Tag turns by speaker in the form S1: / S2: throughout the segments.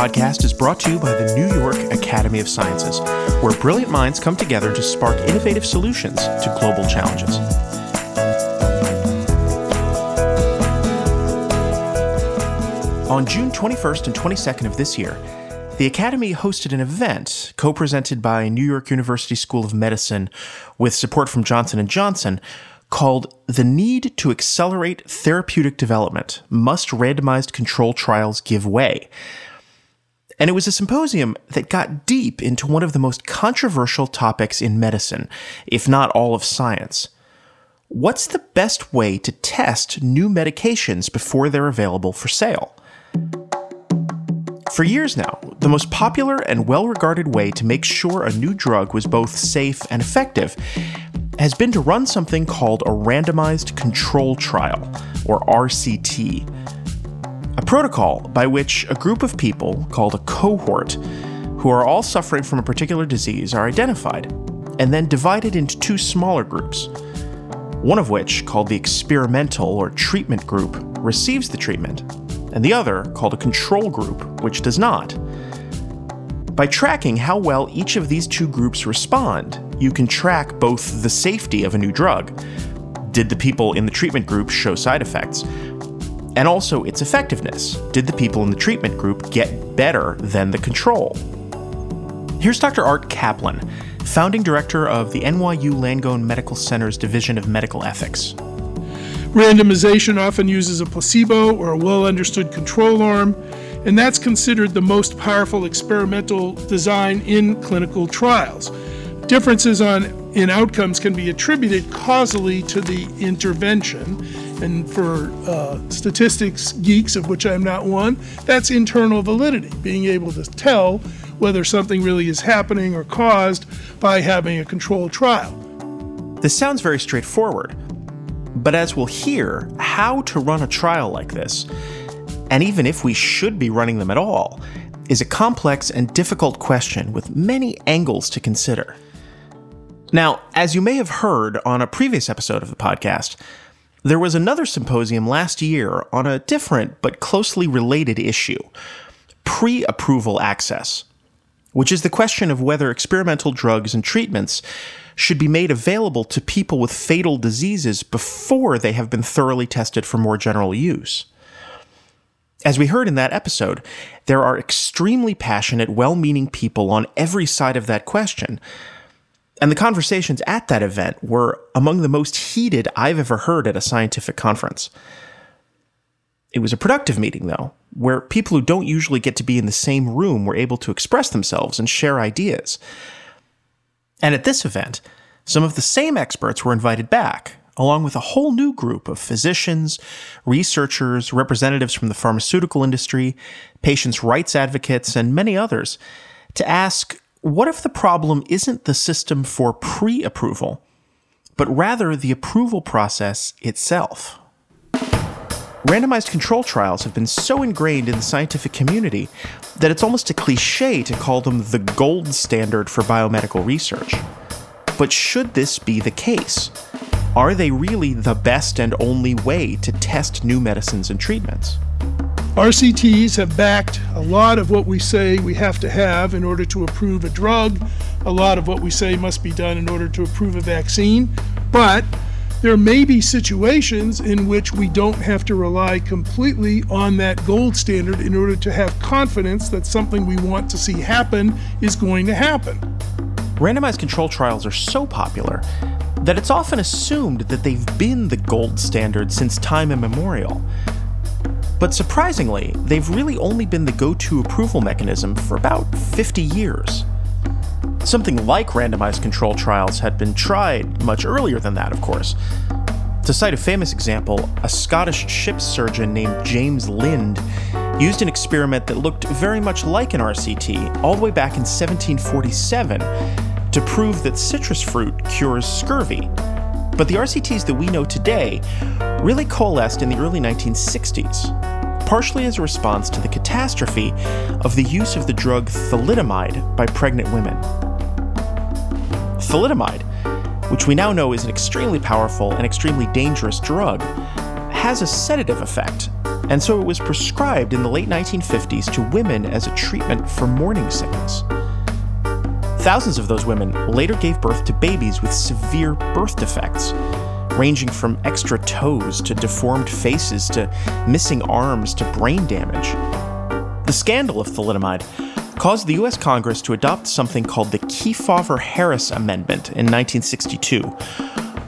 S1: podcast is brought to you by the New York Academy of Sciences, where brilliant minds come together to spark innovative solutions to global challenges. On June 21st and 22nd of this year, the Academy hosted an event co-presented by New York University School of Medicine with support from Johnson & Johnson called The Need to Accelerate Therapeutic Development Must Randomized Control Trials Give Way? And it was a symposium that got deep into one of the most controversial topics in medicine, if not all of science. What's the best way to test new medications before they're available for sale? For years now, the most popular and well regarded way to make sure a new drug was both safe and effective has been to run something called a randomized control trial, or RCT. A protocol by which a group of people, called a cohort, who are all suffering from a particular disease, are identified and then divided into two smaller groups. One of which, called the experimental or treatment group, receives the treatment, and the other, called a control group, which does not. By tracking how well each of these two groups respond, you can track both the safety of a new drug. Did the people in the treatment group show side effects? And also its effectiveness. Did the people in the treatment group get better than the control? Here's Dr. Art Caplan, founding director of the NYU Langone Medical Center's Division of Medical Ethics.
S2: Randomization often uses a placebo or a well understood control arm and that's considered the most powerful experimental design in clinical trials. Differences on in outcomes can be attributed causally to the intervention. And for uh, statistics geeks, of which I'm not one, that's internal validity, being able to tell whether something really is happening or caused by having a controlled trial.
S1: This sounds very straightforward. But as we'll hear, how to run a trial like this and even if we should be running them at all, is a complex and difficult question with many angles to consider. Now, as you may have heard on a previous episode of the podcast, there was another symposium last year on a different but closely related issue pre approval access, which is the question of whether experimental drugs and treatments should be made available to people with fatal diseases before they have been thoroughly tested for more general use. As we heard in that episode, there are extremely passionate, well meaning people on every side of that question. And the conversations at that event were among the most heated I've ever heard at a scientific conference. It was a productive meeting, though, where people who don't usually get to be in the same room were able to express themselves and share ideas. And at this event, some of the same experts were invited back, along with a whole new group of physicians, researchers, representatives from the pharmaceutical industry, patients' rights advocates, and many others, to ask what if the problem isn't the system for pre approval, but rather the approval process itself? Randomized control trials have been so ingrained in the scientific community that it's almost a cliche to call them the gold standard for biomedical research. But should this be the case? Are they really the best and only way to test new medicines and treatments?
S2: RCTs have backed a lot of what we say we have to have in order to approve a drug, a lot of what we say must be done in order to approve a vaccine, but there may be situations in which we don't have to rely completely on that gold standard in order to have confidence that something we want to see happen is going to happen.
S1: Randomized control trials are so popular that it's often assumed that they've been the gold standard since time immemorial. But surprisingly, they've really only been the go to approval mechanism for about 50 years. Something like randomized control trials had been tried much earlier than that, of course. To cite a famous example, a Scottish ship surgeon named James Lind used an experiment that looked very much like an RCT all the way back in 1747 to prove that citrus fruit cures scurvy. But the RCTs that we know today really coalesced in the early 1960s, partially as a response to the catastrophe of the use of the drug thalidomide by pregnant women. Thalidomide, which we now know is an extremely powerful and extremely dangerous drug, has a sedative effect, and so it was prescribed in the late 1950s to women as a treatment for morning sickness. Thousands of those women later gave birth to babies with severe birth defects, ranging from extra toes to deformed faces to missing arms to brain damage. The scandal of thalidomide caused the US Congress to adopt something called the Kefauver Harris Amendment in 1962,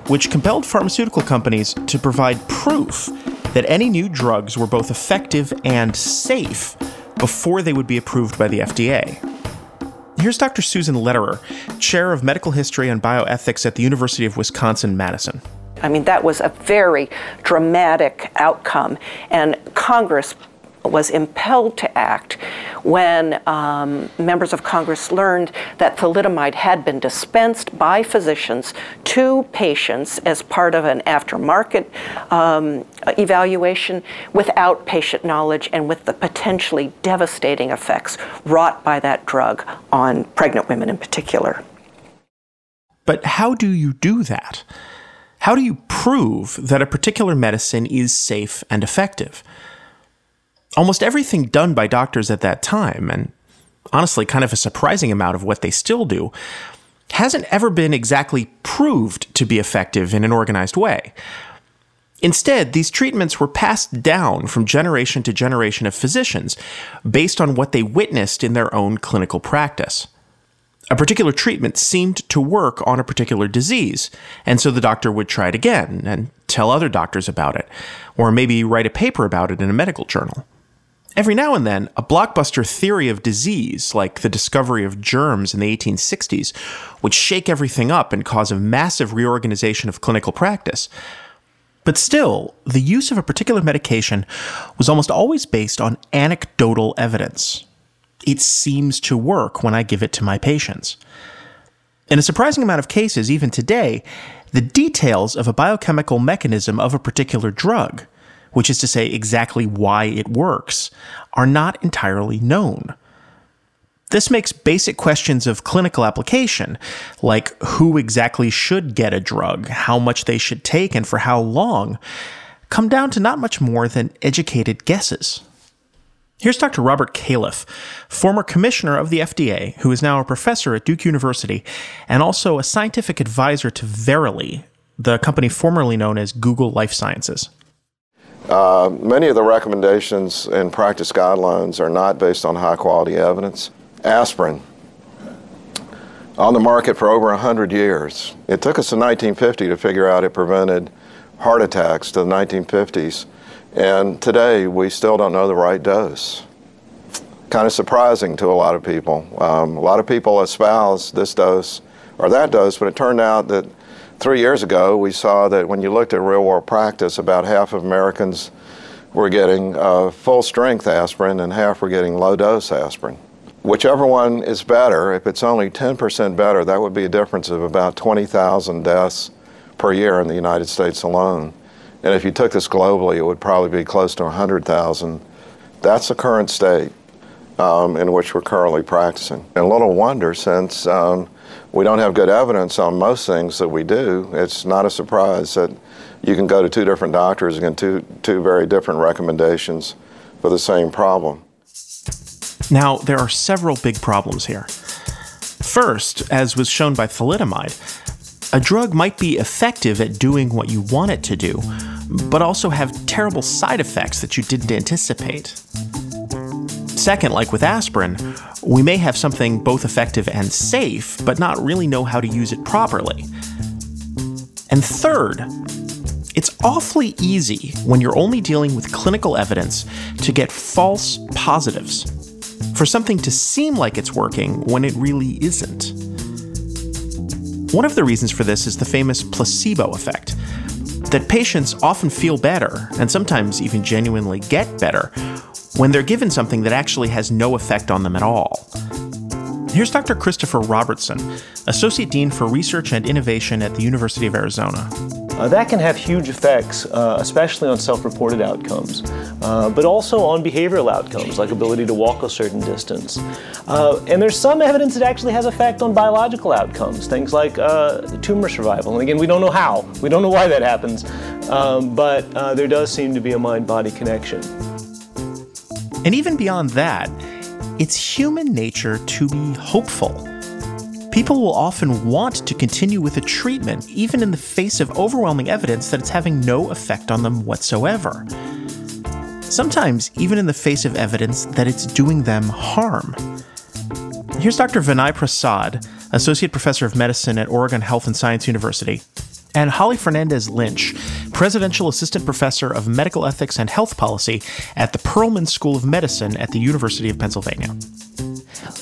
S1: which compelled pharmaceutical companies to provide proof that any new drugs were both effective and safe before they would be approved by the FDA. Here's Dr. Susan Lederer, Chair of Medical History and Bioethics at the University of Wisconsin Madison.
S3: I mean, that was a very dramatic outcome, and Congress was impelled to act when um, members of Congress learned that thalidomide had been dispensed by physicians to patients as part of an aftermarket um, evaluation without patient knowledge and with the potentially devastating effects wrought by that drug on pregnant women in particular.
S1: But how do you do that? How do you prove that a particular medicine is safe and effective? almost everything done by doctors at that time, and honestly, kind of a surprising amount of what they still do, hasn't ever been exactly proved to be effective in an organized way. Instead, these treatments were passed down from generation to generation of physicians based on what they witnessed in their own clinical practice. A particular treatment seemed to work on a particular disease, and so the doctor would try it again and tell other doctors about it, or maybe write a paper about it in a medical journal. Every now and then, a blockbuster theory of disease, like the discovery of germs in the 1860s, would shake everything up and cause a massive reorganization of clinical practice. But still, the use of a particular medication was almost always based on anecdotal evidence. It seems to work when I give it to my patients. In a surprising amount of cases, even today, the details of a biochemical mechanism of a particular drug which is to say exactly why it works, are not entirely known. This makes basic questions of clinical application, like who exactly should get a drug, how much they should take, and for how long, come down to not much more than educated guesses. Here's Dr. Robert Califf, former commissioner of the FDA, who is now a professor at Duke University and also a scientific advisor to Verily, the company formerly known as Google Life Sciences.
S4: Uh, many of the recommendations and practice guidelines are not based on high quality evidence. Aspirin, on the market for over 100 years. It took us to 1950 to figure out it prevented heart attacks to the 1950s, and today we still don't know the right dose. Kind of surprising to a lot of people. Um, a lot of people espouse this dose or that dose, but it turned out that Three years ago, we saw that when you looked at real world practice, about half of Americans were getting uh, full strength aspirin and half were getting low dose aspirin. Whichever one is better, if it's only 10% better, that would be a difference of about 20,000 deaths per year in the United States alone. And if you took this globally, it would probably be close to 100,000. That's the current state um, in which we're currently practicing. And little wonder since um, we don't have good evidence on most things that we do, it's not a surprise that you can go to two different doctors and get two, two very different recommendations for the same problem.
S1: Now, there are several big problems here. First, as was shown by thalidomide, a drug might be effective at doing what you want it to do, but also have terrible side effects that you didn't anticipate. Second, like with aspirin, we may have something both effective and safe, but not really know how to use it properly. And third, it's awfully easy when you're only dealing with clinical evidence to get false positives for something to seem like it's working when it really isn't. One of the reasons for this is the famous placebo effect that patients often feel better, and sometimes even genuinely get better, when they're given something that actually has no effect on them at all. Here's Dr. Christopher Robertson, Associate Dean for Research and Innovation at the University of Arizona.
S5: uh, that can have huge effects, uh, especially on self reported outcomes, uh, but also on behavioral outcomes like ability to walk a certain distance. Uh, and there's some evidence that actually has effect on biological outcomes, things like uh, tumor survival. And again, we don't know how, we don't know why that happens, um, but uh, there does seem to be a mind body connection.
S1: And even beyond that, it's human nature to be hopeful. People will often want to continue with a treatment, even in the face of overwhelming evidence that it's having no effect on them whatsoever. Sometimes, even in the face of evidence that it's doing them harm. Here's Dr. Vinay Prasad, Associate Professor of Medicine at Oregon Health and Science University, and Holly Fernandez Lynch, Presidential Assistant Professor of Medical Ethics and Health Policy at the Perelman School of Medicine at the University of Pennsylvania.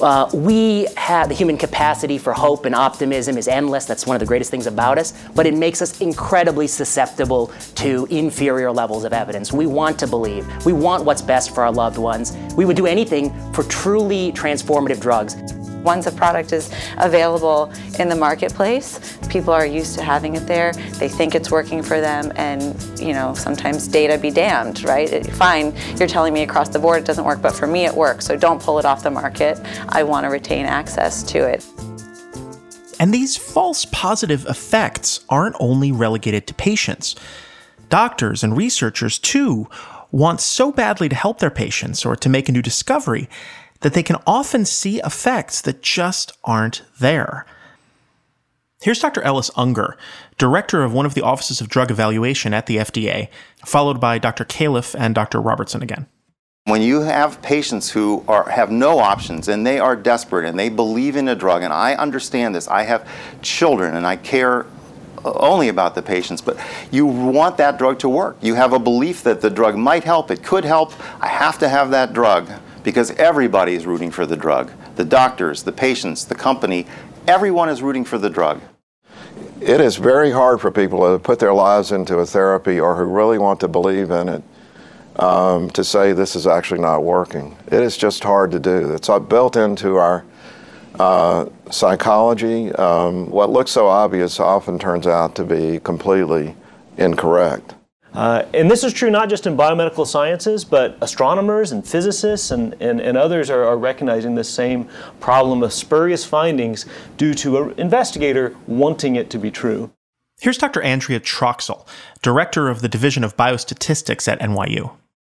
S6: Uh, we have the human capacity for hope and optimism is endless. That's one of the greatest things about us, but it makes us incredibly susceptible to inferior levels of evidence. We want to believe. We want what's best for our loved ones. We would do anything for truly transformative drugs.
S7: Once a product is available in the marketplace, people are used to having it there. They think it's working for them, and you know sometimes data be damned, right? fine, you're telling me across the board it doesn't work, but for me it works. So don't pull it off the market. I want to retain access to it.
S1: And these false positive effects aren't only relegated to patients. Doctors and researchers, too, want so badly to help their patients or to make a new discovery that they can often see effects that just aren't there. Here's Dr. Ellis Unger, director of one of the offices of drug evaluation at the FDA, followed by Dr. Califf and Dr. Robertson again.
S8: When you have patients who are, have no options and they are desperate and they believe in a drug, and I understand this, I have children and I care only about the patients, but you want that drug to work. You have a belief that the drug might help, it could help, I have to have that drug because everybody is rooting for the drug. The doctors, the patients, the company, everyone is rooting for the drug.
S4: It is very hard for people who put their lives into a therapy or who really want to believe in it um, to say this is actually not working. It is just hard to do. It's built into our uh, psychology. Um, what looks so obvious often turns out to be completely incorrect.
S5: Uh, and this is true not just in biomedical sciences, but astronomers and physicists and, and, and others are, are, recognizing the same problem of spurious findings due to an investigator wanting it to be true.
S1: Here's Dr. Andrea Troxel, director of the Division of Biostatistics at NYU.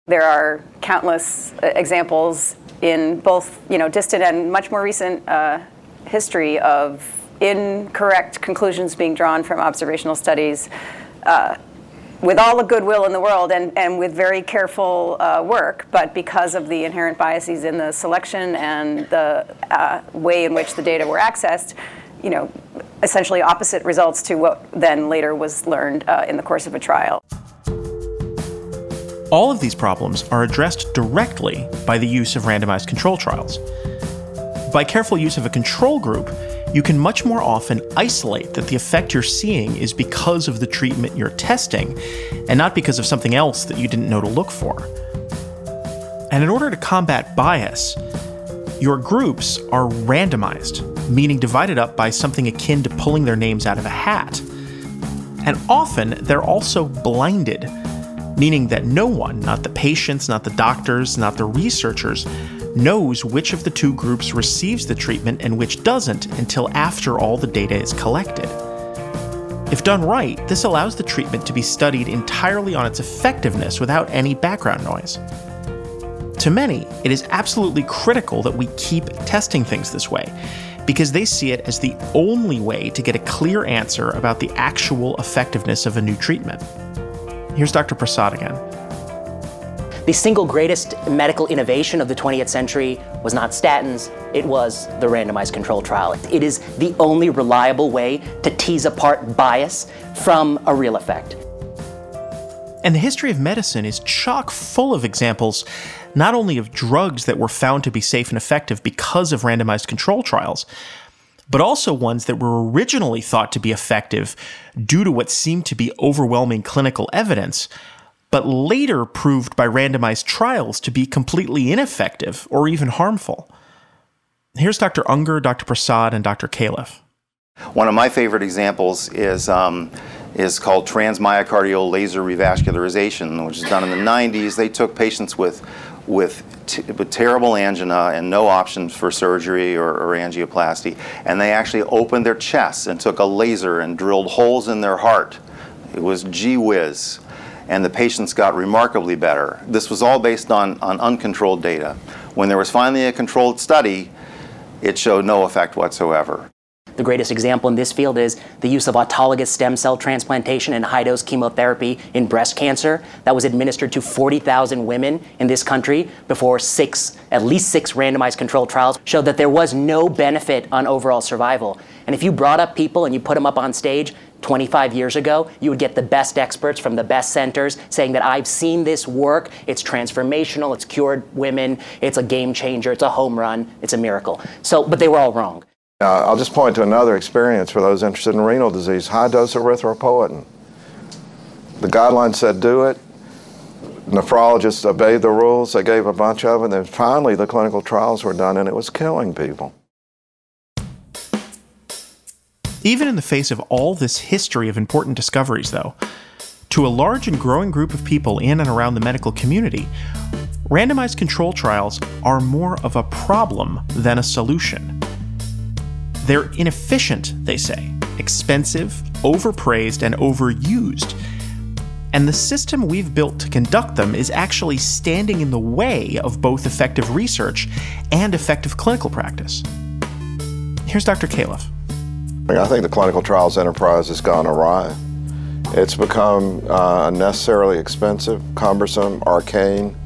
S9: There are countless uh, examples in both you know, distant and much more recent uh, history of incorrect conclusions being drawn from observational studies. Uh, with all the goodwill in the world and, and with very careful uh, work, but because of the inherent biases in the selection and the uh, way in which the data were accessed, you know, essentially opposite results to what then later was learned uh, in the course of a trial.
S1: All of these problems are addressed directly by the use of randomized control trials. By careful use of a control group, you can much more often isolate that the effect you're seeing is because of the treatment you're testing and not because of something else that you didn't know to look for. And in order to combat bias, your groups are randomized, meaning divided up by something akin to pulling their names out of a hat. And often they're also blinded, meaning that no one, not the patients, not the doctors, not the researchers, knows which of the two groups receives the treatment and which doesn't until after all the data is collected. If done right, this allows the treatment to be studied entirely on its effectiveness without any background noise. To many, it is absolutely critical that we keep testing things this way, because they see it as the only way to get a clear answer about the actual effectiveness of a new treatment. Here's Dr. Prasad again.
S6: The single greatest medical innovation of the 20th century was not statins, it was the randomized control trial. It is the only reliable way to tease apart bias from a real effect.
S1: And the history of medicine is chock full of examples not only of drugs that were found to be safe and effective because of randomized control trials, but also ones that were originally thought to be effective due to what seemed to be overwhelming clinical evidence, but later proved by randomized trials to be completely ineffective or even harmful. Here's Dr. Unger, Dr. Prasad, and Dr. Califf.
S8: One of my favorite examples is um, is called transmyocardial laser revascularization, which is done in the 90s. They took patients with with, t- with terrible angina and no options for surgery or, or angioplasty, and they actually opened their chests and took a laser and drilled holes in their heart. It was gee whiz and the patients got remarkably better. This was all based on, on uncontrolled data. When there was finally a controlled study, it showed no effect whatsoever.
S6: The greatest example in this field is the use of autologous stem cell transplantation and high dose chemotherapy in breast cancer that was administered to 40,000 women in this country before six, at least six randomized controlled trials showed that there was no benefit on overall survival. And if you brought up people and you put them up on stage, 25 years ago, you would get the best experts from the best centers saying that I've seen this work, it's transformational, it's cured women, it's a game changer, it's a home run, it's a miracle. So, but they were all wrong.
S4: Uh, I'll just point to another experience for those interested in renal disease high dose erythropoietin. The guidelines said do it. Nephrologists obeyed the rules. They gave a bunch of it. And then finally, the clinical trials were done, and it was killing people.
S1: Even in the face of all this history of important discoveries, though, to a large and growing group of people in and around the medical community, randomized control trials are more of a problem than a solution. They're inefficient, they say, expensive, overpraised, and overused. And the system we've built to conduct them is actually standing in the way of both effective research and effective clinical practice. Here's Dr. Califf.
S4: I think the clinical trials enterprise has gone awry. It's become uh, unnecessarily expensive, cumbersome, arcane,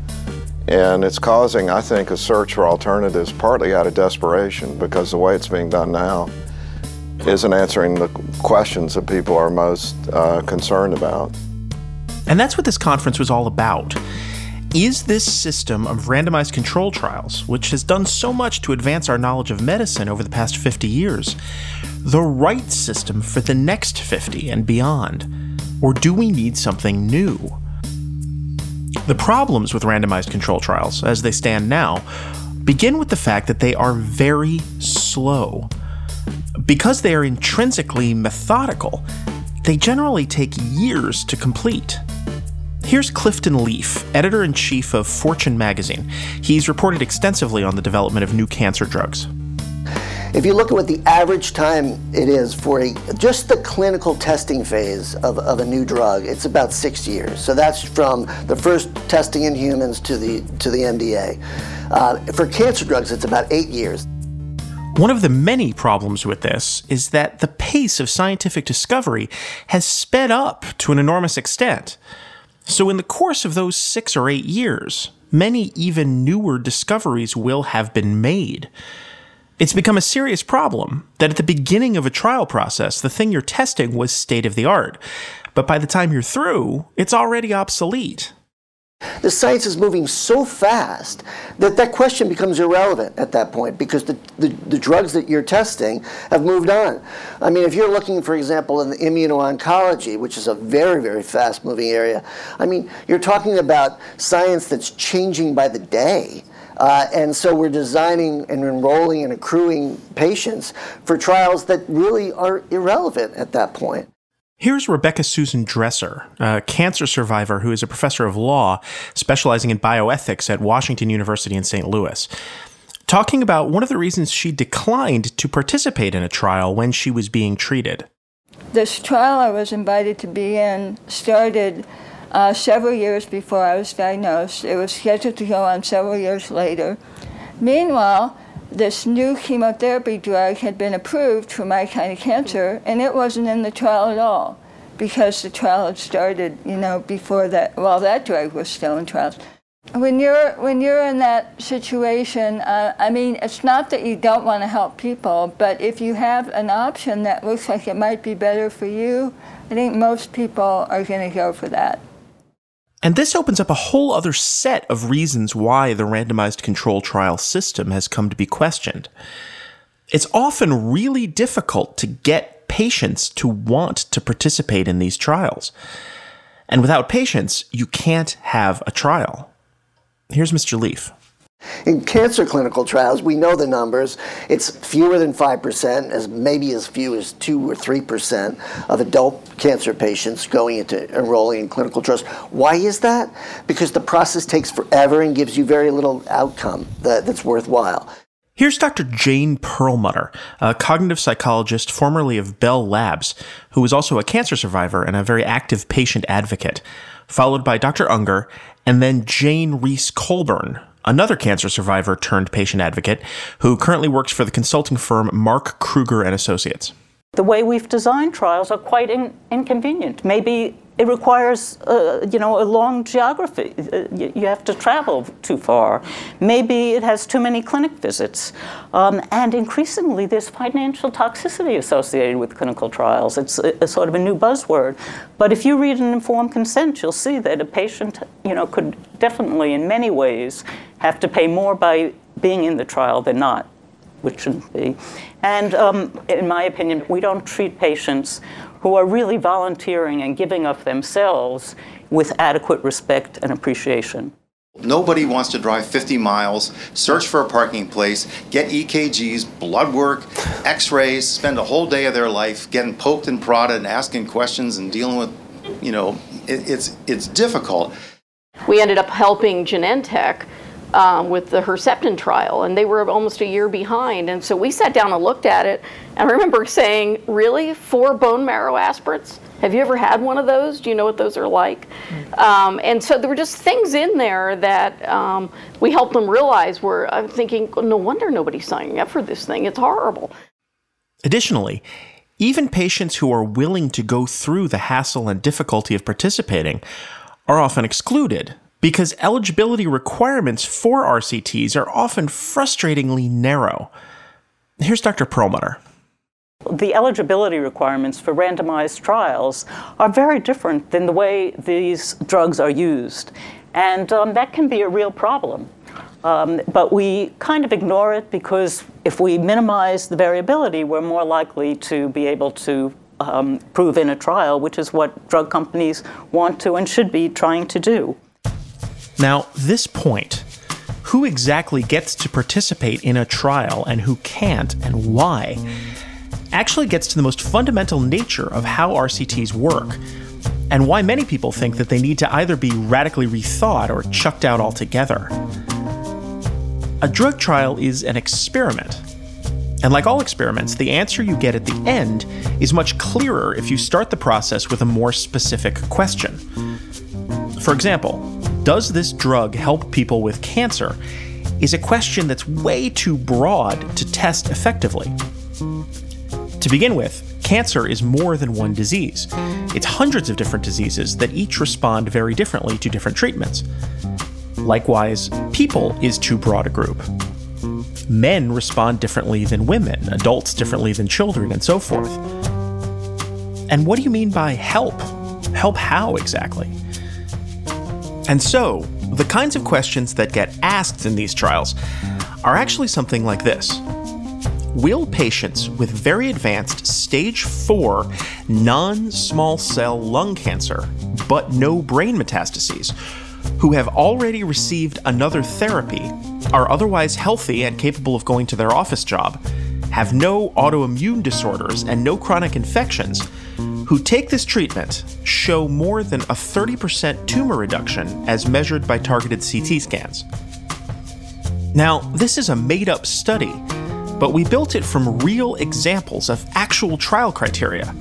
S4: and it's causing, I think, a search for alternatives partly out of desperation because the way it's being done now isn't answering the questions that people are most uh, concerned about.
S1: And that's what this conference was all about. Is this system of randomized control trials, which has done so much to advance our knowledge of medicine over the past 50 years, the right system for the next 50 and beyond? Or do we need something new? The problems with randomized control trials, as they stand now, begin with the fact that they are very slow. Because they are intrinsically methodical, they generally take years to complete. Here's Clifton Leaf, editor in chief of Fortune magazine. He's reported extensively on the development of new cancer drugs.
S10: If you look at what the average time it is for a, just the clinical testing phase of, of a new drug, it's about six years. So that's from the first testing in humans to the to the NDA. Uh, for cancer drugs, it's about eight years.
S1: One of the many problems with this is that the pace of scientific discovery has sped up to an enormous extent. So, in the course of those six or eight years, many even newer discoveries will have been made. It's become a serious problem that at the beginning of a trial process, the thing you're testing was state of the art. But by the time you're through, it's already obsolete.
S10: The science is moving so fast that that question becomes irrelevant at that point because the, the, the, drugs that you're testing have moved on. I mean, if you're looking, for example, in the immuno-oncology, which is a very, very fast moving area, I mean, you're talking about science that's changing by the day. Uh, and so we're designing and enrolling and accruing patients for trials that really are irrelevant at that point.
S1: Here's Rebecca Susan Dresser, a cancer survivor who is a professor of law specializing in bioethics at Washington University in St. Louis, talking about one of the reasons she declined to participate in a trial when she was being treated.
S11: This trial I was invited to be in started uh, several years before I was diagnosed. It was scheduled to go on several years later. Meanwhile, this new chemotherapy drug had been approved for my kind of cancer, and it wasn't in the trial at all because the trial had started, you know, before that, while that drug was still in trials. When you're when you're in that situation, uh, I mean, it's not that you don't want to help people, but if you have an option that looks like it might be better for you, I think most people are going to go for that.
S1: And this opens up a whole other set of reasons why the randomized control trial system has come to be questioned. It's often really difficult to get patients to want to participate in these trials. And without patients, you can't have a trial. Here's Mr. Leaf.
S10: In cancer clinical trials, we know the numbers. It's fewer than 5%, as maybe as few as 2 or 3% of adult cancer patients going into enrolling in clinical trials. Why is that? Because the process takes forever and gives you very little outcome that, that's worthwhile.
S1: Here's Dr. Jane Perlmutter, a cognitive psychologist formerly of Bell Labs, who was also a cancer survivor and a very active patient advocate, followed by Dr. Unger, and then Jane Reese Coulbourne, another cancer survivor turned patient advocate who currently works for the consulting firm Mark Kruger and Associates.
S12: The way we've designed trials are quite in- inconvenient. Maybe it requires, uh, you know, a long geography. Uh, you, have to travel too far. Maybe it has too many clinic visits. Um, and increasingly, there's financial toxicity associated with clinical trials. It's a, a, sort of a new buzzword. But if you read an informed consent, you'll see that a patient, you know, could definitely, in many ways, have to pay more by being in the trial than not, which shouldn't be. And um, in my opinion, we don't treat patients who are really volunteering and giving of themselves with adequate respect and appreciation.
S8: Nobody wants to drive 50 miles, search for a parking place, get EKGs, blood work, x rays, spend a whole day of their life getting poked and prodded and asking questions and dealing with, you know, it, it's, it's difficult.
S13: We ended up helping Genentech um, with the Herceptin trial, and they were almost a year behind. And so we sat down and looked at it. And I remember saying, Really? Four bone marrow aspirates? Have you ever had one of those? Do you know what those are like? Mm-hmm. Um, and so there were just things in there that um, we helped them realize were I'm thinking, no wonder nobody's signing up for this thing. It's horrible.
S1: Additionally, even patients who are willing to go through the hassle and difficulty of participating are often excluded because eligibility requirements for RCTs are often frustratingly narrow. Here's Dr. Perlmutter.
S12: The eligibility requirements for randomized trials are very different than the way these drugs are used, and um, that can be a real problem. Um, but we kind of ignore it because if we minimize the variability, we're more likely to be able to um, prove in a trial, which is what drug companies want to and should be trying to do.
S1: Now, this point who exactly gets to participate in a trial and who can't and why actually gets to the most fundamental nature of how RCTs work and why many people think that they need to either be radically rethought or chucked out altogether. A drug trial is an experiment. And like all experiments, the answer you get at the end is much clearer if you start the process with a more specific question. For example, does this drug help people with cancer? Is a question that's way too broad to test effectively. To begin with, cancer is more than one disease. It's hundreds of different diseases that each respond very differently to different treatments. Likewise, people is too broad a group. Men respond differently than women, adults differently than children, and so forth. And what do you mean by help? Help how exactly? And so, the kinds of questions that get asked in these trials are actually something like this. Will patients with very advanced stage 4 non small cell lung cancer, but no brain metastases, who have already received another therapy, are otherwise healthy and capable of going to their office job, have no autoimmune disorders and no chronic infections, who take this treatment show more than a 30% tumor reduction as measured by targeted CT scans. Now, this is a made up study, but we built it from real examples of actual trial criteria.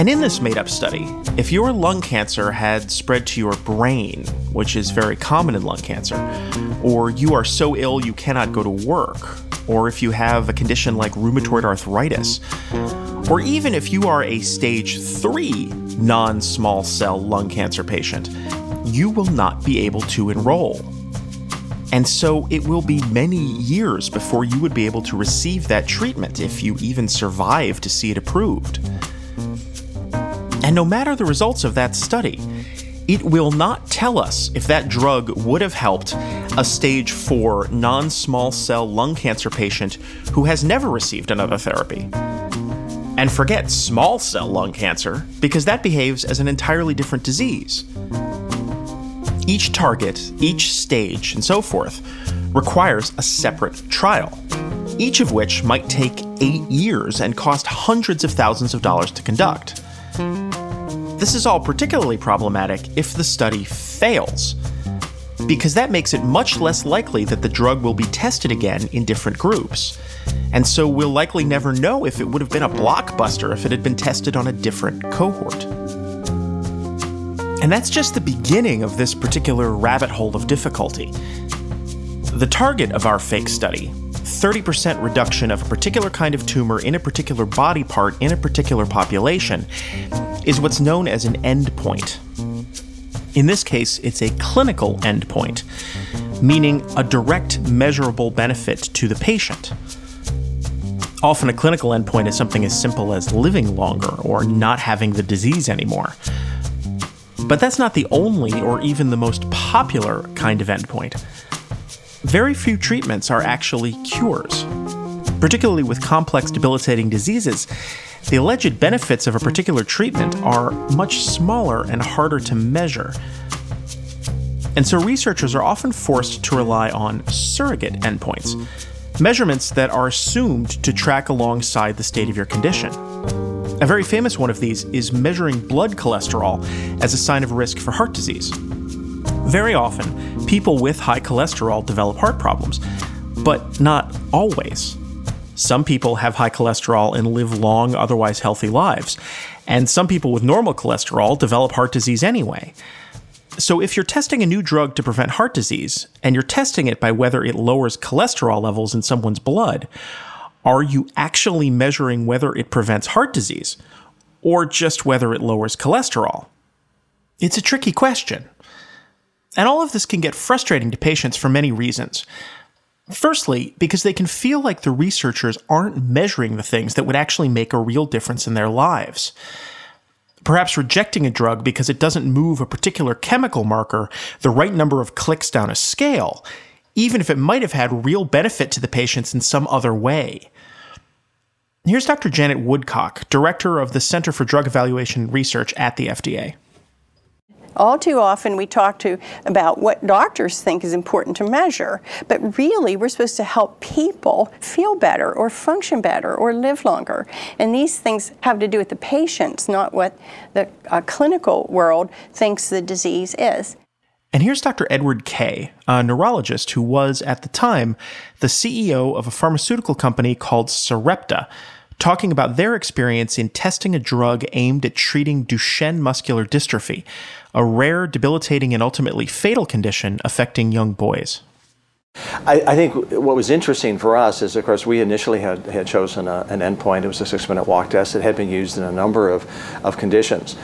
S1: And in this made up study, if your lung cancer had spread to your brain, which is very common in lung cancer, or you are so ill you cannot go to work, or if you have a condition like rheumatoid arthritis, or even if you are a stage 3 non small cell lung cancer patient, you will not be able to enroll. And so it will be many years before you would be able to receive that treatment if you even survive to see it approved. And no matter the results of that study, it will not tell us if that drug would have helped a stage 4 non small cell lung cancer patient who has never received another therapy. And forget small cell lung cancer, because that behaves as an entirely different disease. Each target, each stage, and so forth requires a separate trial, each of which might take eight years and cost hundreds of thousands of dollars to conduct. This is all particularly problematic if the study fails, because that makes it much less likely that the drug will be tested again in different groups. And so we'll likely never know if it would have been a blockbuster if it had been tested on a different cohort. And that's just the beginning of this particular rabbit hole of difficulty. The target of our fake study, 30% reduction of a particular kind of tumor in a particular body part in a particular population, is what's known as an endpoint. In this case, it's a clinical endpoint, meaning a direct measurable benefit to the patient. Often, a clinical endpoint is something as simple as living longer or not having the disease anymore. But that's not the only or even the most popular kind of endpoint. Very few treatments are actually cures. Particularly with complex debilitating diseases, the alleged benefits of a particular treatment are much smaller and harder to measure. And so researchers are often forced to rely on surrogate endpoints, measurements that are assumed to track alongside the state of your condition. A very famous one of these is measuring blood cholesterol as a sign of risk for heart disease. Very often, people with high cholesterol develop heart problems, but not always. Some people have high cholesterol and live long, otherwise healthy lives, and some people with normal cholesterol develop heart disease anyway. So, if you're testing a new drug to prevent heart disease, and you're testing it by whether it lowers cholesterol levels in someone's blood, are you actually measuring whether it prevents heart disease, or just whether it lowers cholesterol? It's a tricky question. And all of this can get frustrating to patients for many reasons. Firstly, because they can feel like the researchers aren't measuring the things that would actually make a real difference in their lives. Perhaps rejecting a drug because it doesn't move a particular chemical marker the right number of clicks down a scale, even if it might have had real benefit to the patients in some other way. Here's Dr. Janet Woodcock, director of the Center for Drug Evaluation Research at the FDA.
S14: All too often, we talk to about what doctors think is important to measure, but really, we're supposed to help people feel better, or function better, or live longer. And these things have to do with the patients, not what the uh, clinical world thinks the disease is.
S1: And here's Dr. Edward Kaye, a neurologist who was, at the time, the CEO of a pharmaceutical company called Sarepta, talking about their experience in testing a drug aimed at treating Duchenne muscular dystrophy, a rare, debilitating, and ultimately fatal condition affecting young boys.
S15: I, I, think what was interesting for us is, of course, we initially had, had chosen a, an endpoint. It was a six minute walk test that had been used in a number of, of conditions.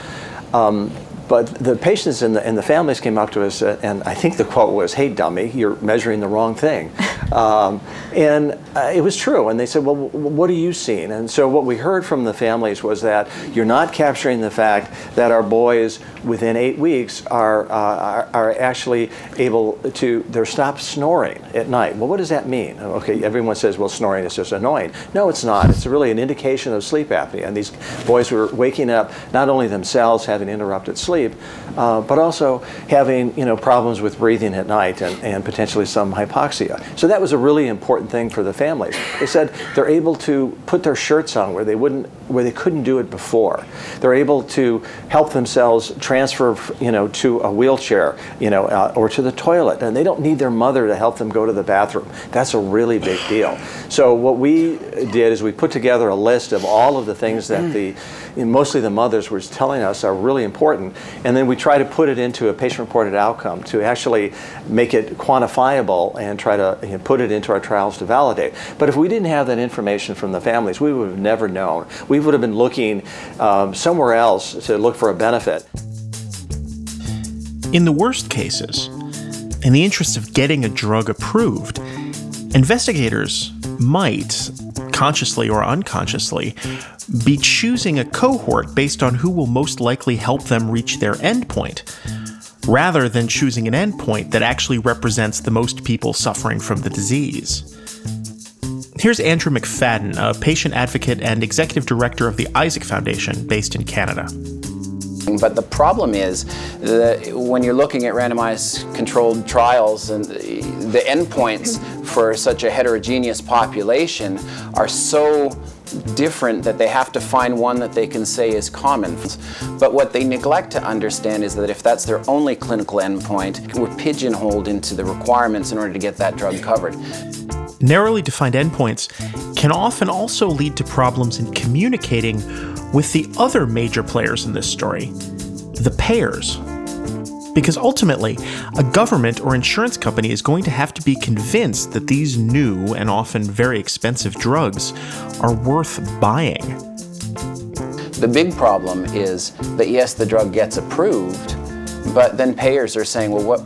S15: Um, but the patients and the, and the families came up to us, uh, and I think the quote was, Hey, dummy, you're measuring the wrong thing. um, and uh, it was true. And they said, Well, what are you seeing? And so what we heard from the families was that you're not capturing the fact that our boys within eight weeks are, uh, are, are, actually able to, they're stopped snoring at night. Well, what does that mean? Okay, everyone says, Well, snoring is just annoying. No, it's not. It's really an indication of sleep apnea. And these boys were waking up, not only themselves having interrupted sleep, sleep, uh, but also having you know problems with breathing at night and, and potentially some hypoxia. So that was a really important thing for the families. They said they're able to put their shirts on where they wouldn't where they couldn't do it before. They're able to help themselves transfer you know to a wheelchair you know uh, or to the toilet, and they don't need their mother to help them go to the bathroom. That's a really big deal. So what we did is we put together a list of all of the things that the mostly the mothers were telling us are really important. And then we try to put it into a patient reported outcome to actually make it quantifiable and try to you know, put it into our trials to validate. But if we didn't have that information from the families, we would have never known. We would have been looking um, somewhere else to look for a benefit.
S1: In the worst cases, in the interest of getting a drug approved, investigators might, consciously or unconsciously, be choosing a cohort based on who will most likely help them reach their endpoint, rather than choosing an endpoint that actually represents the most people suffering from the disease. Here's Andrew McFadden, a patient advocate and executive director of the Isaac Foundation based in Canada.
S16: But the problem is that when you're looking at randomized controlled trials and the endpoints for such a heterogeneous population are so different that they have to find one that they can say is common. But what they neglect to understand is that if that's their only clinical endpoint, we're pigeonholed into the requirements in order to get that drug covered.
S1: Narrowly defined endpoints can often also lead to problems in communicating with the other major players in this story the payers. Because ultimately, a government or insurance company is going to have to be convinced that these new and often very expensive drugs are worth buying.
S16: The big problem is that yes, the drug gets approved, but then payers are saying, well, what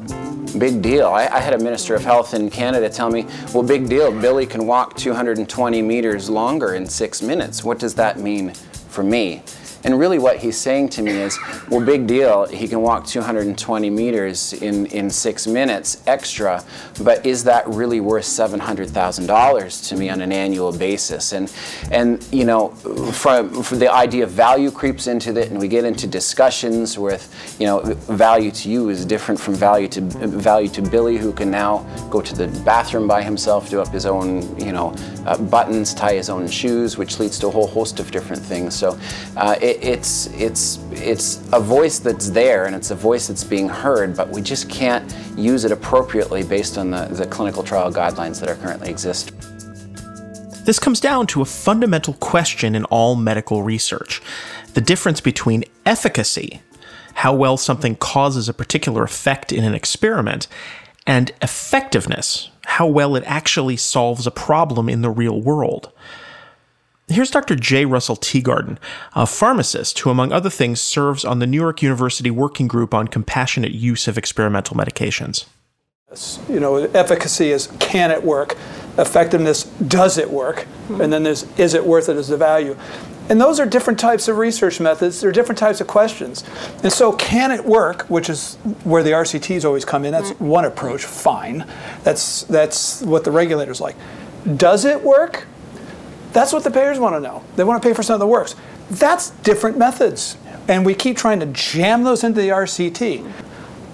S16: big deal? I, I, had a minister of health in Canada tell me, well, big deal, Billy can walk 220 meters longer in six minutes. What does that mean for me? And really, what he's saying to me is, well, big deal, he can walk 220 meters in, in six minutes extra, but is that really worth $700,000 to me on an annual basis? And, and you know, from, from the idea of value creeps into it, and we get into discussions with, you know, value to you is different from value to value to Billy, who can now go to the bathroom by himself, do up his own, you know, uh, buttons, tie his own shoes, which leads to a whole host of different things. So uh, it, it's it's it's a voice that's there and it's a voice that's being heard, but we just can't use it appropriately based on the, the clinical trial guidelines that are currently exist.
S1: This comes down to a fundamental question in all medical research the difference between efficacy, how well something causes a particular effect in an experiment, and effectiveness, how well it actually solves a problem in the real world. Here's Dr. J. Russell Teagarden, a pharmacist who, among other things, serves on the New York University Working Group on Compassionate Use of Experimental Medications.
S17: You know, efficacy is can it work? Effectiveness, does it work? And then there's is it worth it as a value? And those are different types of research methods. They're different types of questions. And so, can it work, which is where the RCTs always come in? That's mm. one approach. Fine. That's that's what the regulators like. Does it work? That's what the payers want to know. They want to pay for something that works. That's different methods. And we keep trying to jam those into the RCT.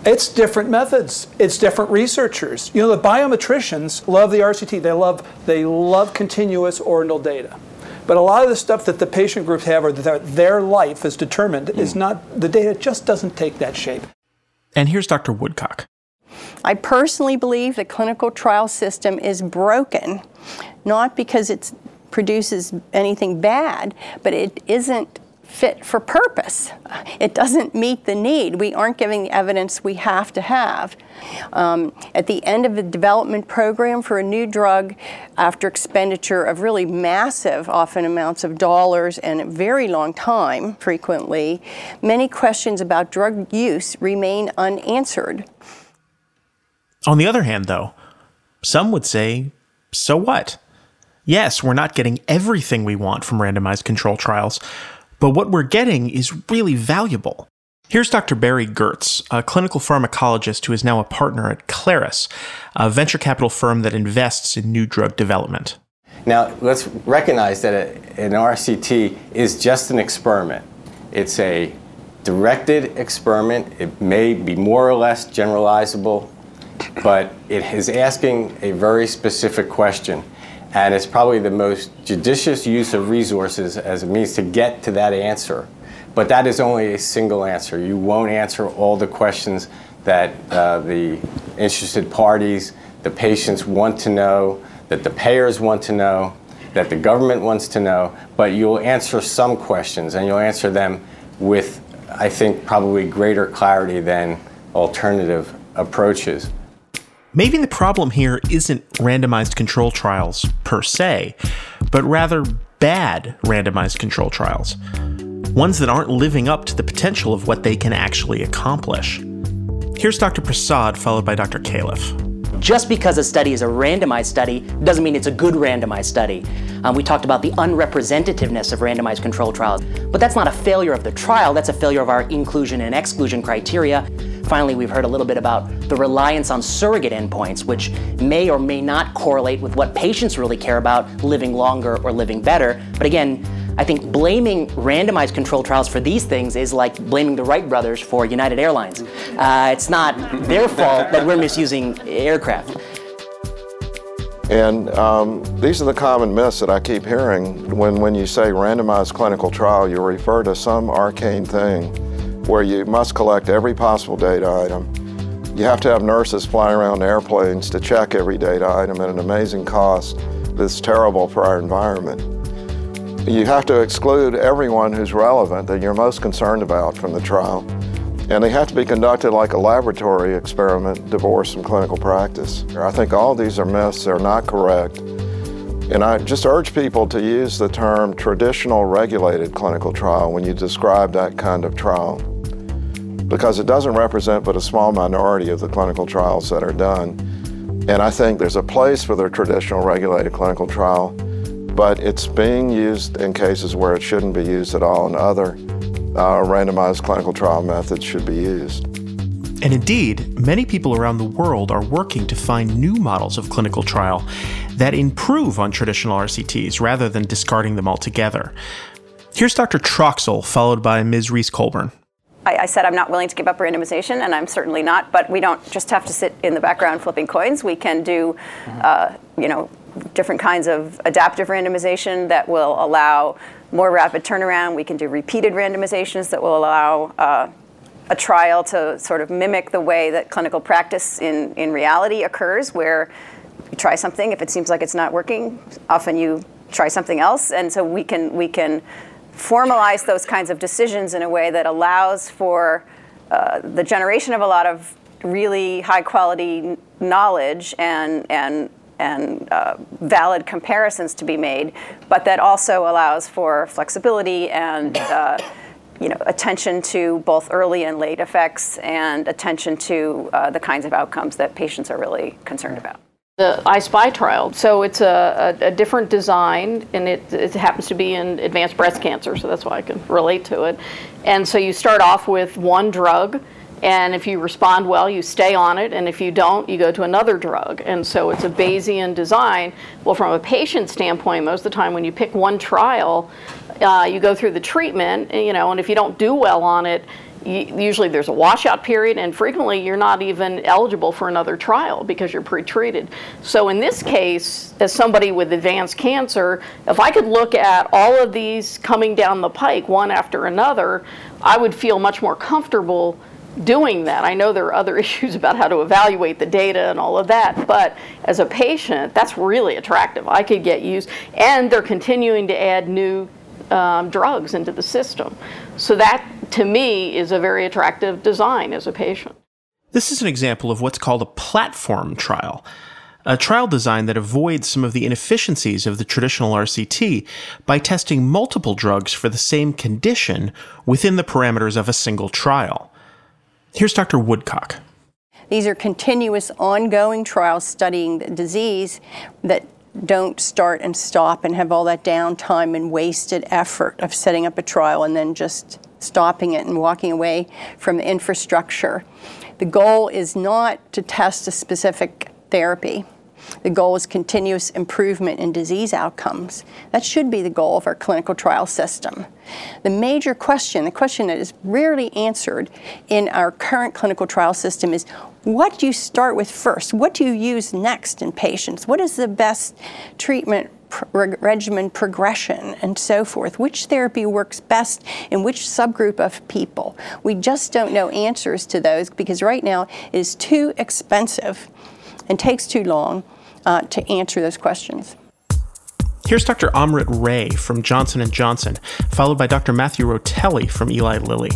S17: It's different methods. It's different researchers. You know, the biometricians love the RCT. They love they love continuous ordinal data. But a lot of the stuff that the patient groups have or that their life is determined mm. is not the data just doesn't take that shape.
S1: And here's Dr. Woodcock.
S14: I personally believe the clinical trial system is broken, not because it's produces anything bad, but it isn't fit for purpose. It doesn't meet the need. We aren't giving the evidence we have to have. Um, at the end of the development program for a new drug, after expenditure of really massive, often amounts of dollars and a very long time, frequently, many questions about drug use remain unanswered.
S1: On the other hand, though, some would say, so what? Yes, we're not getting everything we want from randomized control trials, but what we're getting is really valuable. Here's Dr. Barry Gertz, a clinical pharmacologist who is now a partner at Clarus, a venture capital firm that invests in new drug development.
S18: Now, let's recognize that an RCT is just an experiment. It's a directed experiment. It may be more or less generalizable, but it is asking a very specific question and it's probably the most judicious use of resources as a means to get to that answer. But that is only a single answer. You won't answer all the questions that uh, the interested parties, the patients want to know, that the payers want to know, that the government wants to know, but you'll answer some questions and you'll answer them with, I think, probably greater clarity than alternative approaches.
S1: Maybe the problem here isn't randomized control trials per se, but rather bad randomized control trials. Ones that aren't living up to the potential of what they can actually accomplish. Here's Dr. Prasad, followed by Dr. Califf.
S6: Just because a study is a randomized study doesn't mean it's a good randomized study. Um, we talked about the unrepresentativeness of randomized control trials, but that's not a failure of the trial, that's a failure of our inclusion and exclusion criteria. Finally, we've heard a little bit about the reliance on surrogate endpoints, which may or may not correlate with what patients really care about living longer or living better. But again, I think blaming randomized control trials for these things is like blaming the Wright brothers for United Airlines. Uh, it's not their fault that we're misusing aircraft.
S4: And um, these are the common myths that I keep hearing. When, when you say randomized clinical trial, you refer to some arcane thing where you must collect every possible data item. You have to have nurses flying around airplanes to check every data item at an amazing cost that's terrible for our environment. You have to exclude everyone who's relevant that you're most concerned about from the trial. And they have to be conducted like a laboratory experiment divorced from clinical practice. I think all these are myths, they're not correct. And I just urge people to use the term traditional regulated clinical trial when you describe that kind of trial, because it doesn't represent but a small minority of the clinical trials that are done. And I think there's a place for the traditional regulated clinical trial, but it's being used in cases where it shouldn't be used at all, and other uh, randomized clinical trial methods should be used.
S1: And indeed, many people around the world are working to find new models of clinical trial that improve on traditional RCTs rather than discarding them altogether. Here's Dr. Troxel, followed by Ms. Reese Coulbourne.
S9: I, I, said I'm not willing to give up randomization, and I'm certainly not. But we don't just have to sit in the background flipping coins. We can do, uh, you know, different kinds of adaptive randomization that will allow more rapid turnaround. We can do repeated randomizations that will allow uh, a trial to sort of mimic the way that clinical practice in, in reality occurs, where you try something, if it seems like it's not working, often you try something else. And so we can, we can formalize those kinds of decisions in a way that allows for uh, the generation of a lot of really high quality knowledge and, and and uh, valid comparisons to be made, but that also allows for flexibility and uh, you know attention to both early and late effects and attention to uh, the kinds of outcomes that patients are really concerned about.
S13: The I-SPY trial, so it's a, a, a different design, and it, it happens to be in advanced breast cancer, so that's why I can relate to it. And so you start off with one drug and if you respond well, you stay on it. And if you don't, you go to another drug. And so it's a Bayesian design. Well, from a patient standpoint, most of the time when you pick one trial, uh, you go through the treatment, you know, and if you don't do well on it, usually there's a washout period, and frequently you're not even eligible for another trial because you're pretreated. So in this case, as somebody with advanced cancer, if I could look at all of these coming down the pike one after another, I would feel much more comfortable doing that. I know there are other issues about how to evaluate the data and all of that, but as a patient, that's really attractive. I could get used, and they're continuing to add new um, drugs into the system. So that, to me, is a very attractive design as a patient.
S1: This is an example of what's called a platform trial. A trial design that avoids some of the inefficiencies of the traditional RCT by testing multiple drugs for the same condition within the parameters of a single trial. Here's Dr. Woodcock.
S14: These are continuous, ongoing trials studying the disease that don't start and stop and have all that downtime and wasted effort of setting up a trial and then just stopping it and walking away from infrastructure. The goal is not to test a specific therapy. The goal is continuous improvement in disease outcomes. That should be the goal of our clinical trial system. The major question, the question that is rarely answered in our current clinical trial system is what do you start with first? What do you use next in patients? What is the best treatment regimen progression and so forth. Which therapy works best in which subgroup of people? We just don't know answers to those because right now it is too expensive and takes too long uh, to answer those questions.
S1: Here's Dr. Amrit Ray from Johnson & Johnson, followed by Dr. Matthew Rotelli from Eli Lilly.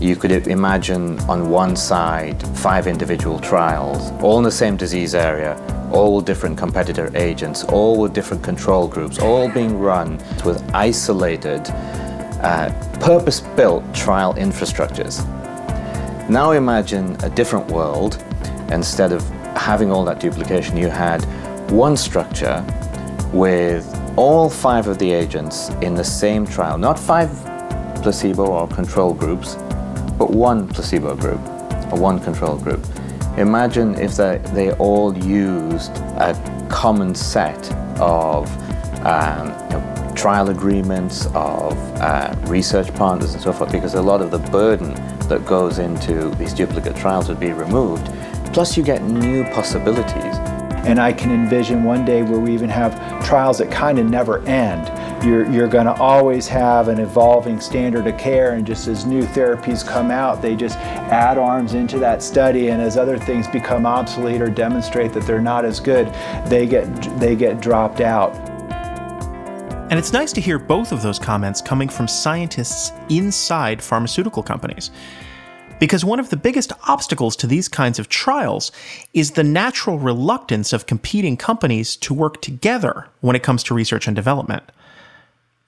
S19: You could imagine on one side five individual trials, all in the same disease area, all different competitor agents, all with different control groups, all being run with isolated, uh, purpose built trial infrastructures. Now imagine a different world. Instead of having all that duplication, you had one structure with all five of the agents in the same trial, not five placebo or control groups, but one placebo group or one control group. Imagine if they, they all used a common set of um, you know, trial agreements, of uh, research partners, and so forth, because a lot of the burden that goes into these duplicate trials would be removed. Plus, you get new possibilities.
S20: And I can envision one day where we even have trials that kind of never end. You're, you're going to always have an evolving standard of care, and just as new therapies come out, they just add arms into that study. And as other things become obsolete or demonstrate that they're not as good, they get, they get dropped out.
S1: And it's nice to hear both of those comments coming from scientists inside pharmaceutical companies. Because one of the biggest obstacles to these kinds of trials is the natural reluctance of competing companies to work together when it comes to research and development.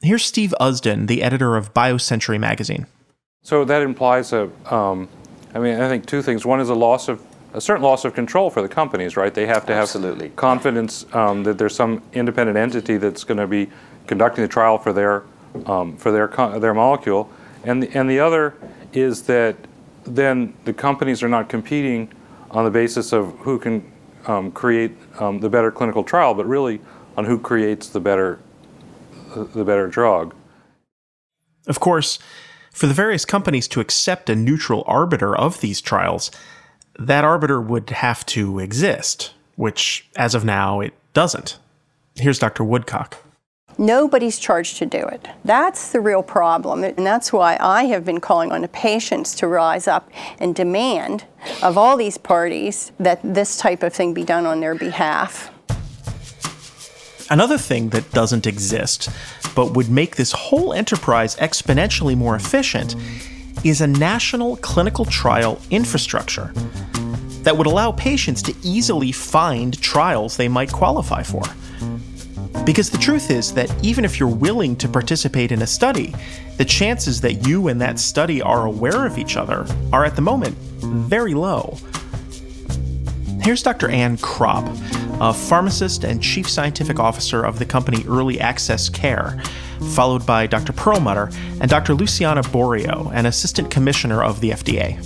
S1: Here's Steve Usdin, the editor of BioCentury magazine.
S21: So that implies a, um, I mean, I think two things. One is a loss of a certain loss of control for the companies, right? They have to have
S15: Absolutely.
S21: confidence um, that there's some independent entity that's going to be conducting the trial for their um, for their co- their molecule, and the, and the other is that then the companies are not competing on the basis of who can um, create um, the better clinical trial, but really on who creates the better the better drug.
S1: Of course, for the various companies to accept a neutral arbiter of these trials, that arbiter would have to exist, which, as of now, it doesn't. Here's Dr. Woodcock.
S14: Nobody's charged to do it. That's the real problem. And that's why I have been calling on the patients to rise up and demand of all these parties that this type of thing be done on their behalf.
S1: Another thing that doesn't exist, but would make this whole enterprise exponentially more efficient, is a national clinical trial infrastructure that would allow patients to easily find trials they might qualify for. Because the truth is that even if you're willing to participate in a study, the chances that you and that study are aware of each other are at the moment very low. Here's Dr. Ann Kropp, a pharmacist and chief scientific officer of the company Early Access Care, followed by Dr. Perlmutter and Dr. Luciana Borio, an assistant commissioner of the FDA.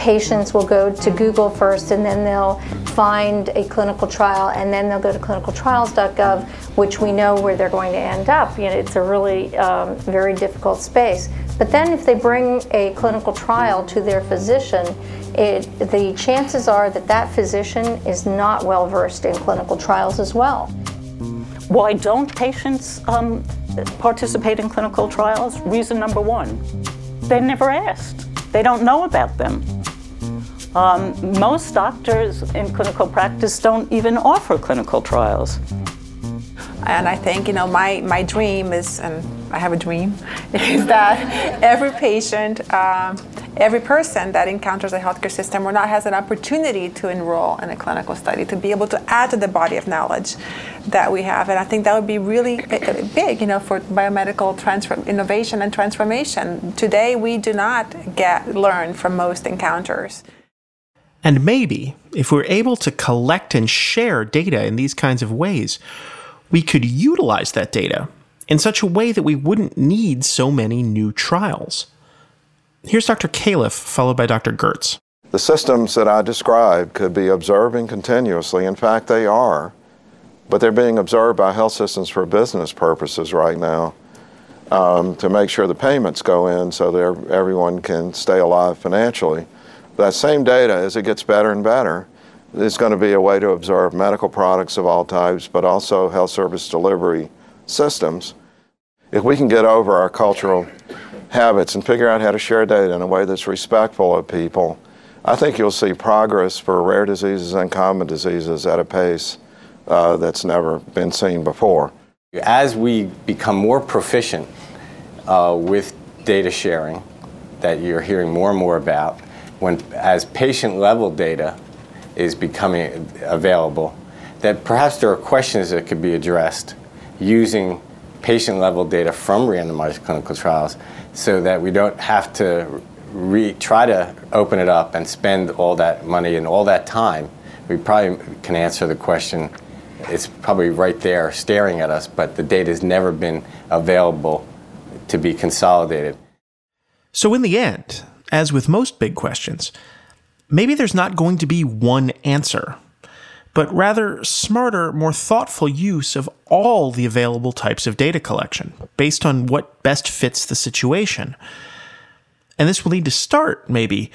S22: Patients will go to Google first and then they'll find a clinical trial and then they'll go to clinicaltrials.gov, which we know where they're going to end up. You know, it's a really um, very difficult space. But then if they bring a clinical trial to their physician, it, the chances are that that physician is not well versed in clinical trials as well.
S12: Why don't patients um, participate in clinical trials? Reason number one, they're never asked. They don't know about them. Um, most doctors in clinical practice don't even offer clinical trials.
S23: And I think, you know, my, my dream is, and I have a dream, is that every patient, um, every person that encounters a healthcare system or not has an opportunity to enroll in a clinical study, to be able to add to the body of knowledge that we have. And I think that would be really big, you know, for biomedical innovation and transformation. Today, we do not get learn from most encounters.
S1: And maybe, if we're able to collect and share data in these kinds of ways, we could utilize that data in such a way that we wouldn't need so many new trials. Here's Dr. Califf, followed by Dr. Gertz.
S4: The systems that I described could be observing continuously. In fact, they are, but they're being observed by health systems for business purposes right now um, to make sure the payments go in so that everyone can stay alive financially. That same data, as it gets better and better, is going to be a way to observe medical products of all types, but also health service delivery systems. If we can get over our cultural habits and figure out how to share data in a way that's respectful of people, I think you'll see progress for rare diseases and common diseases at a pace uh, that's never been seen before.
S18: As we become more proficient uh, with data sharing, that you're hearing more and more about, when as patient level data is becoming available, that perhaps there are questions that could be addressed using patient level data from randomized clinical trials so that we don't have to re- try to open it up and spend all that money and all that time. We probably can answer the question. It's probably right there staring at us, but the data has never been available to be consolidated.
S1: So, in the end, as with most big questions, maybe there's not going to be one answer. but rather smarter, more thoughtful use of all the available types of data collection based on what best fits the situation. And this will need to start, maybe,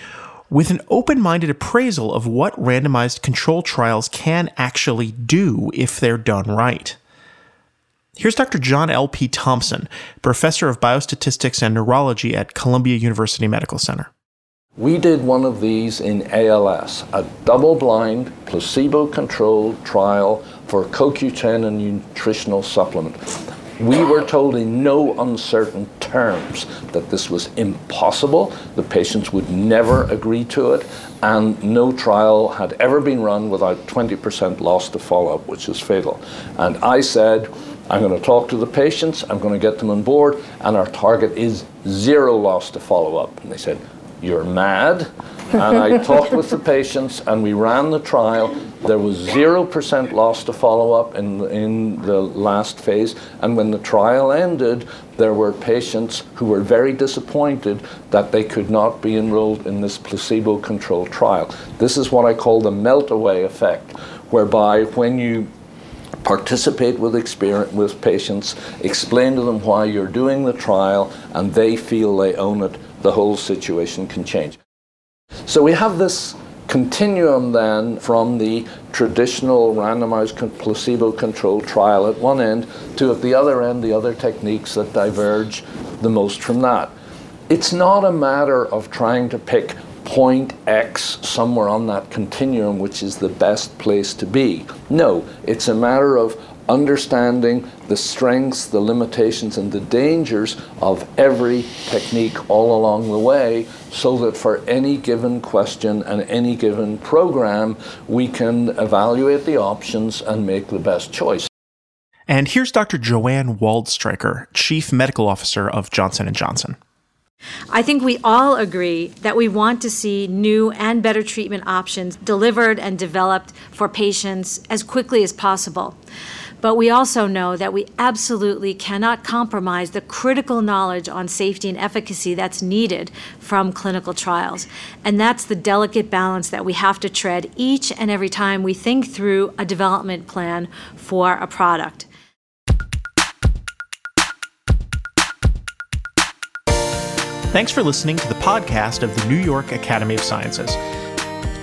S1: with an open minded appraisal of what randomized control trials can actually do if they're done right. Here's Dr. John L.P. Thompson, professor of biostatistics and neurology at Columbia University Medical Center.
S24: We did one of these in ALS, a double blind, placebo controlled trial for CoQ10 and nutritional supplement. We were told in no uncertain terms that this was impossible, the patients would never agree to it, and no trial had ever been run without 20% loss to follow up, which is fatal. And I said, I'm going to talk to the patients, I'm going to get them on board, and our target is zero loss to follow up. And they said, You're mad. And I talked with the patients, and we ran the trial. There was 0% loss to follow up in, in the last phase. And when the trial ended, there were patients who were very disappointed that they could not be enrolled in this placebo controlled trial. This is what I call the meltaway effect, whereby when you participate with with patients, explain to them why you're doing the trial, and they feel they own it, the whole situation can change. So we have this continuum then from the traditional randomized placebo controlled trial at one end to at the other end the other techniques that diverge the most from that. It's not a matter of trying to pick point X somewhere on that continuum, which is the best place to be. No, it's a matter of understanding the strengths, the limitations, and the dangers of every technique all along the way so that for any given question and any given program, we can evaluate the options and make the best choice.
S1: And here's Dr. Joanne Waldstreicher, Chief Medical Officer of Johnson & Johnson.
S25: I think we all agree that we want to see new and better treatment options delivered and developed for patients as quickly as possible. But we also know that we absolutely cannot compromise the critical knowledge on safety and efficacy that's needed from clinical trials. And that's the delicate balance that we have to tread each and every time we think through a development plan for a product.
S1: Thanks for listening to the podcast of the New York Academy of Sciences.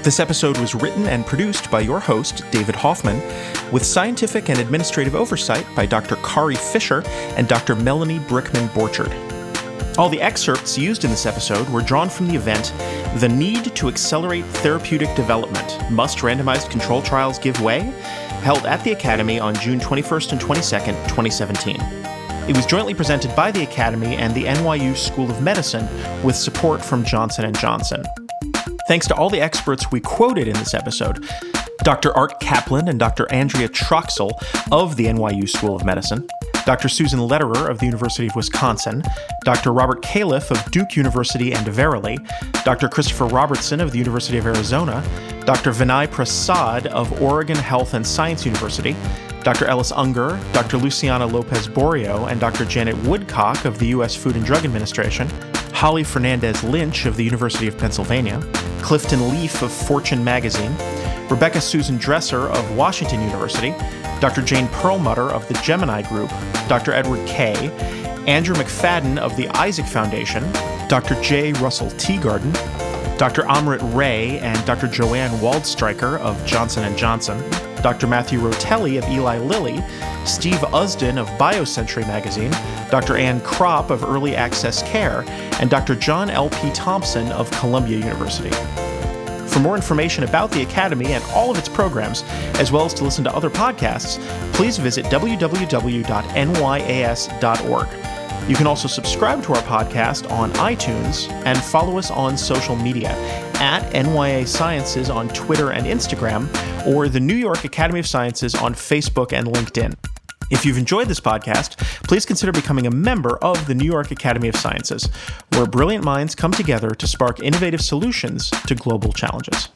S1: This episode was written and produced by your host, David Hoffman, with scientific and administrative oversight by Dr. Kari Fisher and Dr. Melanie Brickman Borchard. All the excerpts used in this episode were drawn from the event The Need to Accelerate Therapeutic Development Must Randomized Control Trials Give Way? held at the Academy on June 21st and 22nd, 2017. It was jointly presented by the Academy and the NYU School of Medicine with support from Johnson & Johnson. Thanks to all the experts we quoted in this episode Dr. Art Caplan and Dr. Andrea Troxel of the NYU School of Medicine, Dr. Susan Lederer of the University of Wisconsin, Dr. Robert Califf of Duke University and Verily, Dr. Christopher Robertson of the University of Arizona, Dr. Vinay Prasad of Oregon Health and Science University, Dr. Ellis Unger, Dr. Luciana Lopez Borio, and Dr. Janet Woodcock of the U.S. Food and Drug Administration, Holly Fernandez Lynch of the University of Pennsylvania, Clifton Leaf of Fortune Magazine, Rebecca Susan Dresser of Washington University, Dr. Jane Perlmutter of the Gemini Group, Dr. Edward Kaye, Andrew McFadyen of the Isaac Foundation, Dr. J. Russell Teagarden, Dr. Amrit Ray and Dr. Joanne Waldstreicher of Johnson & Johnson, Dr. Matthew Rotelli of Eli Lilly, Steve Usdin of BioCentury magazine, Dr. Ann Kropp of Early Access Care, and Dr. John L.P. Thompson of Columbia University. For more information about the Academy and all of its programs, as well as to listen to other podcasts, please visit www.nyas.org. You can also subscribe to our podcast on iTunes and follow us on social media at NYA Sciences on Twitter and Instagram, or the New York Academy of Sciences on Facebook and LinkedIn. If you've enjoyed this podcast, please consider becoming a member of the New York Academy of Sciences, where brilliant minds come together to spark innovative solutions to global challenges.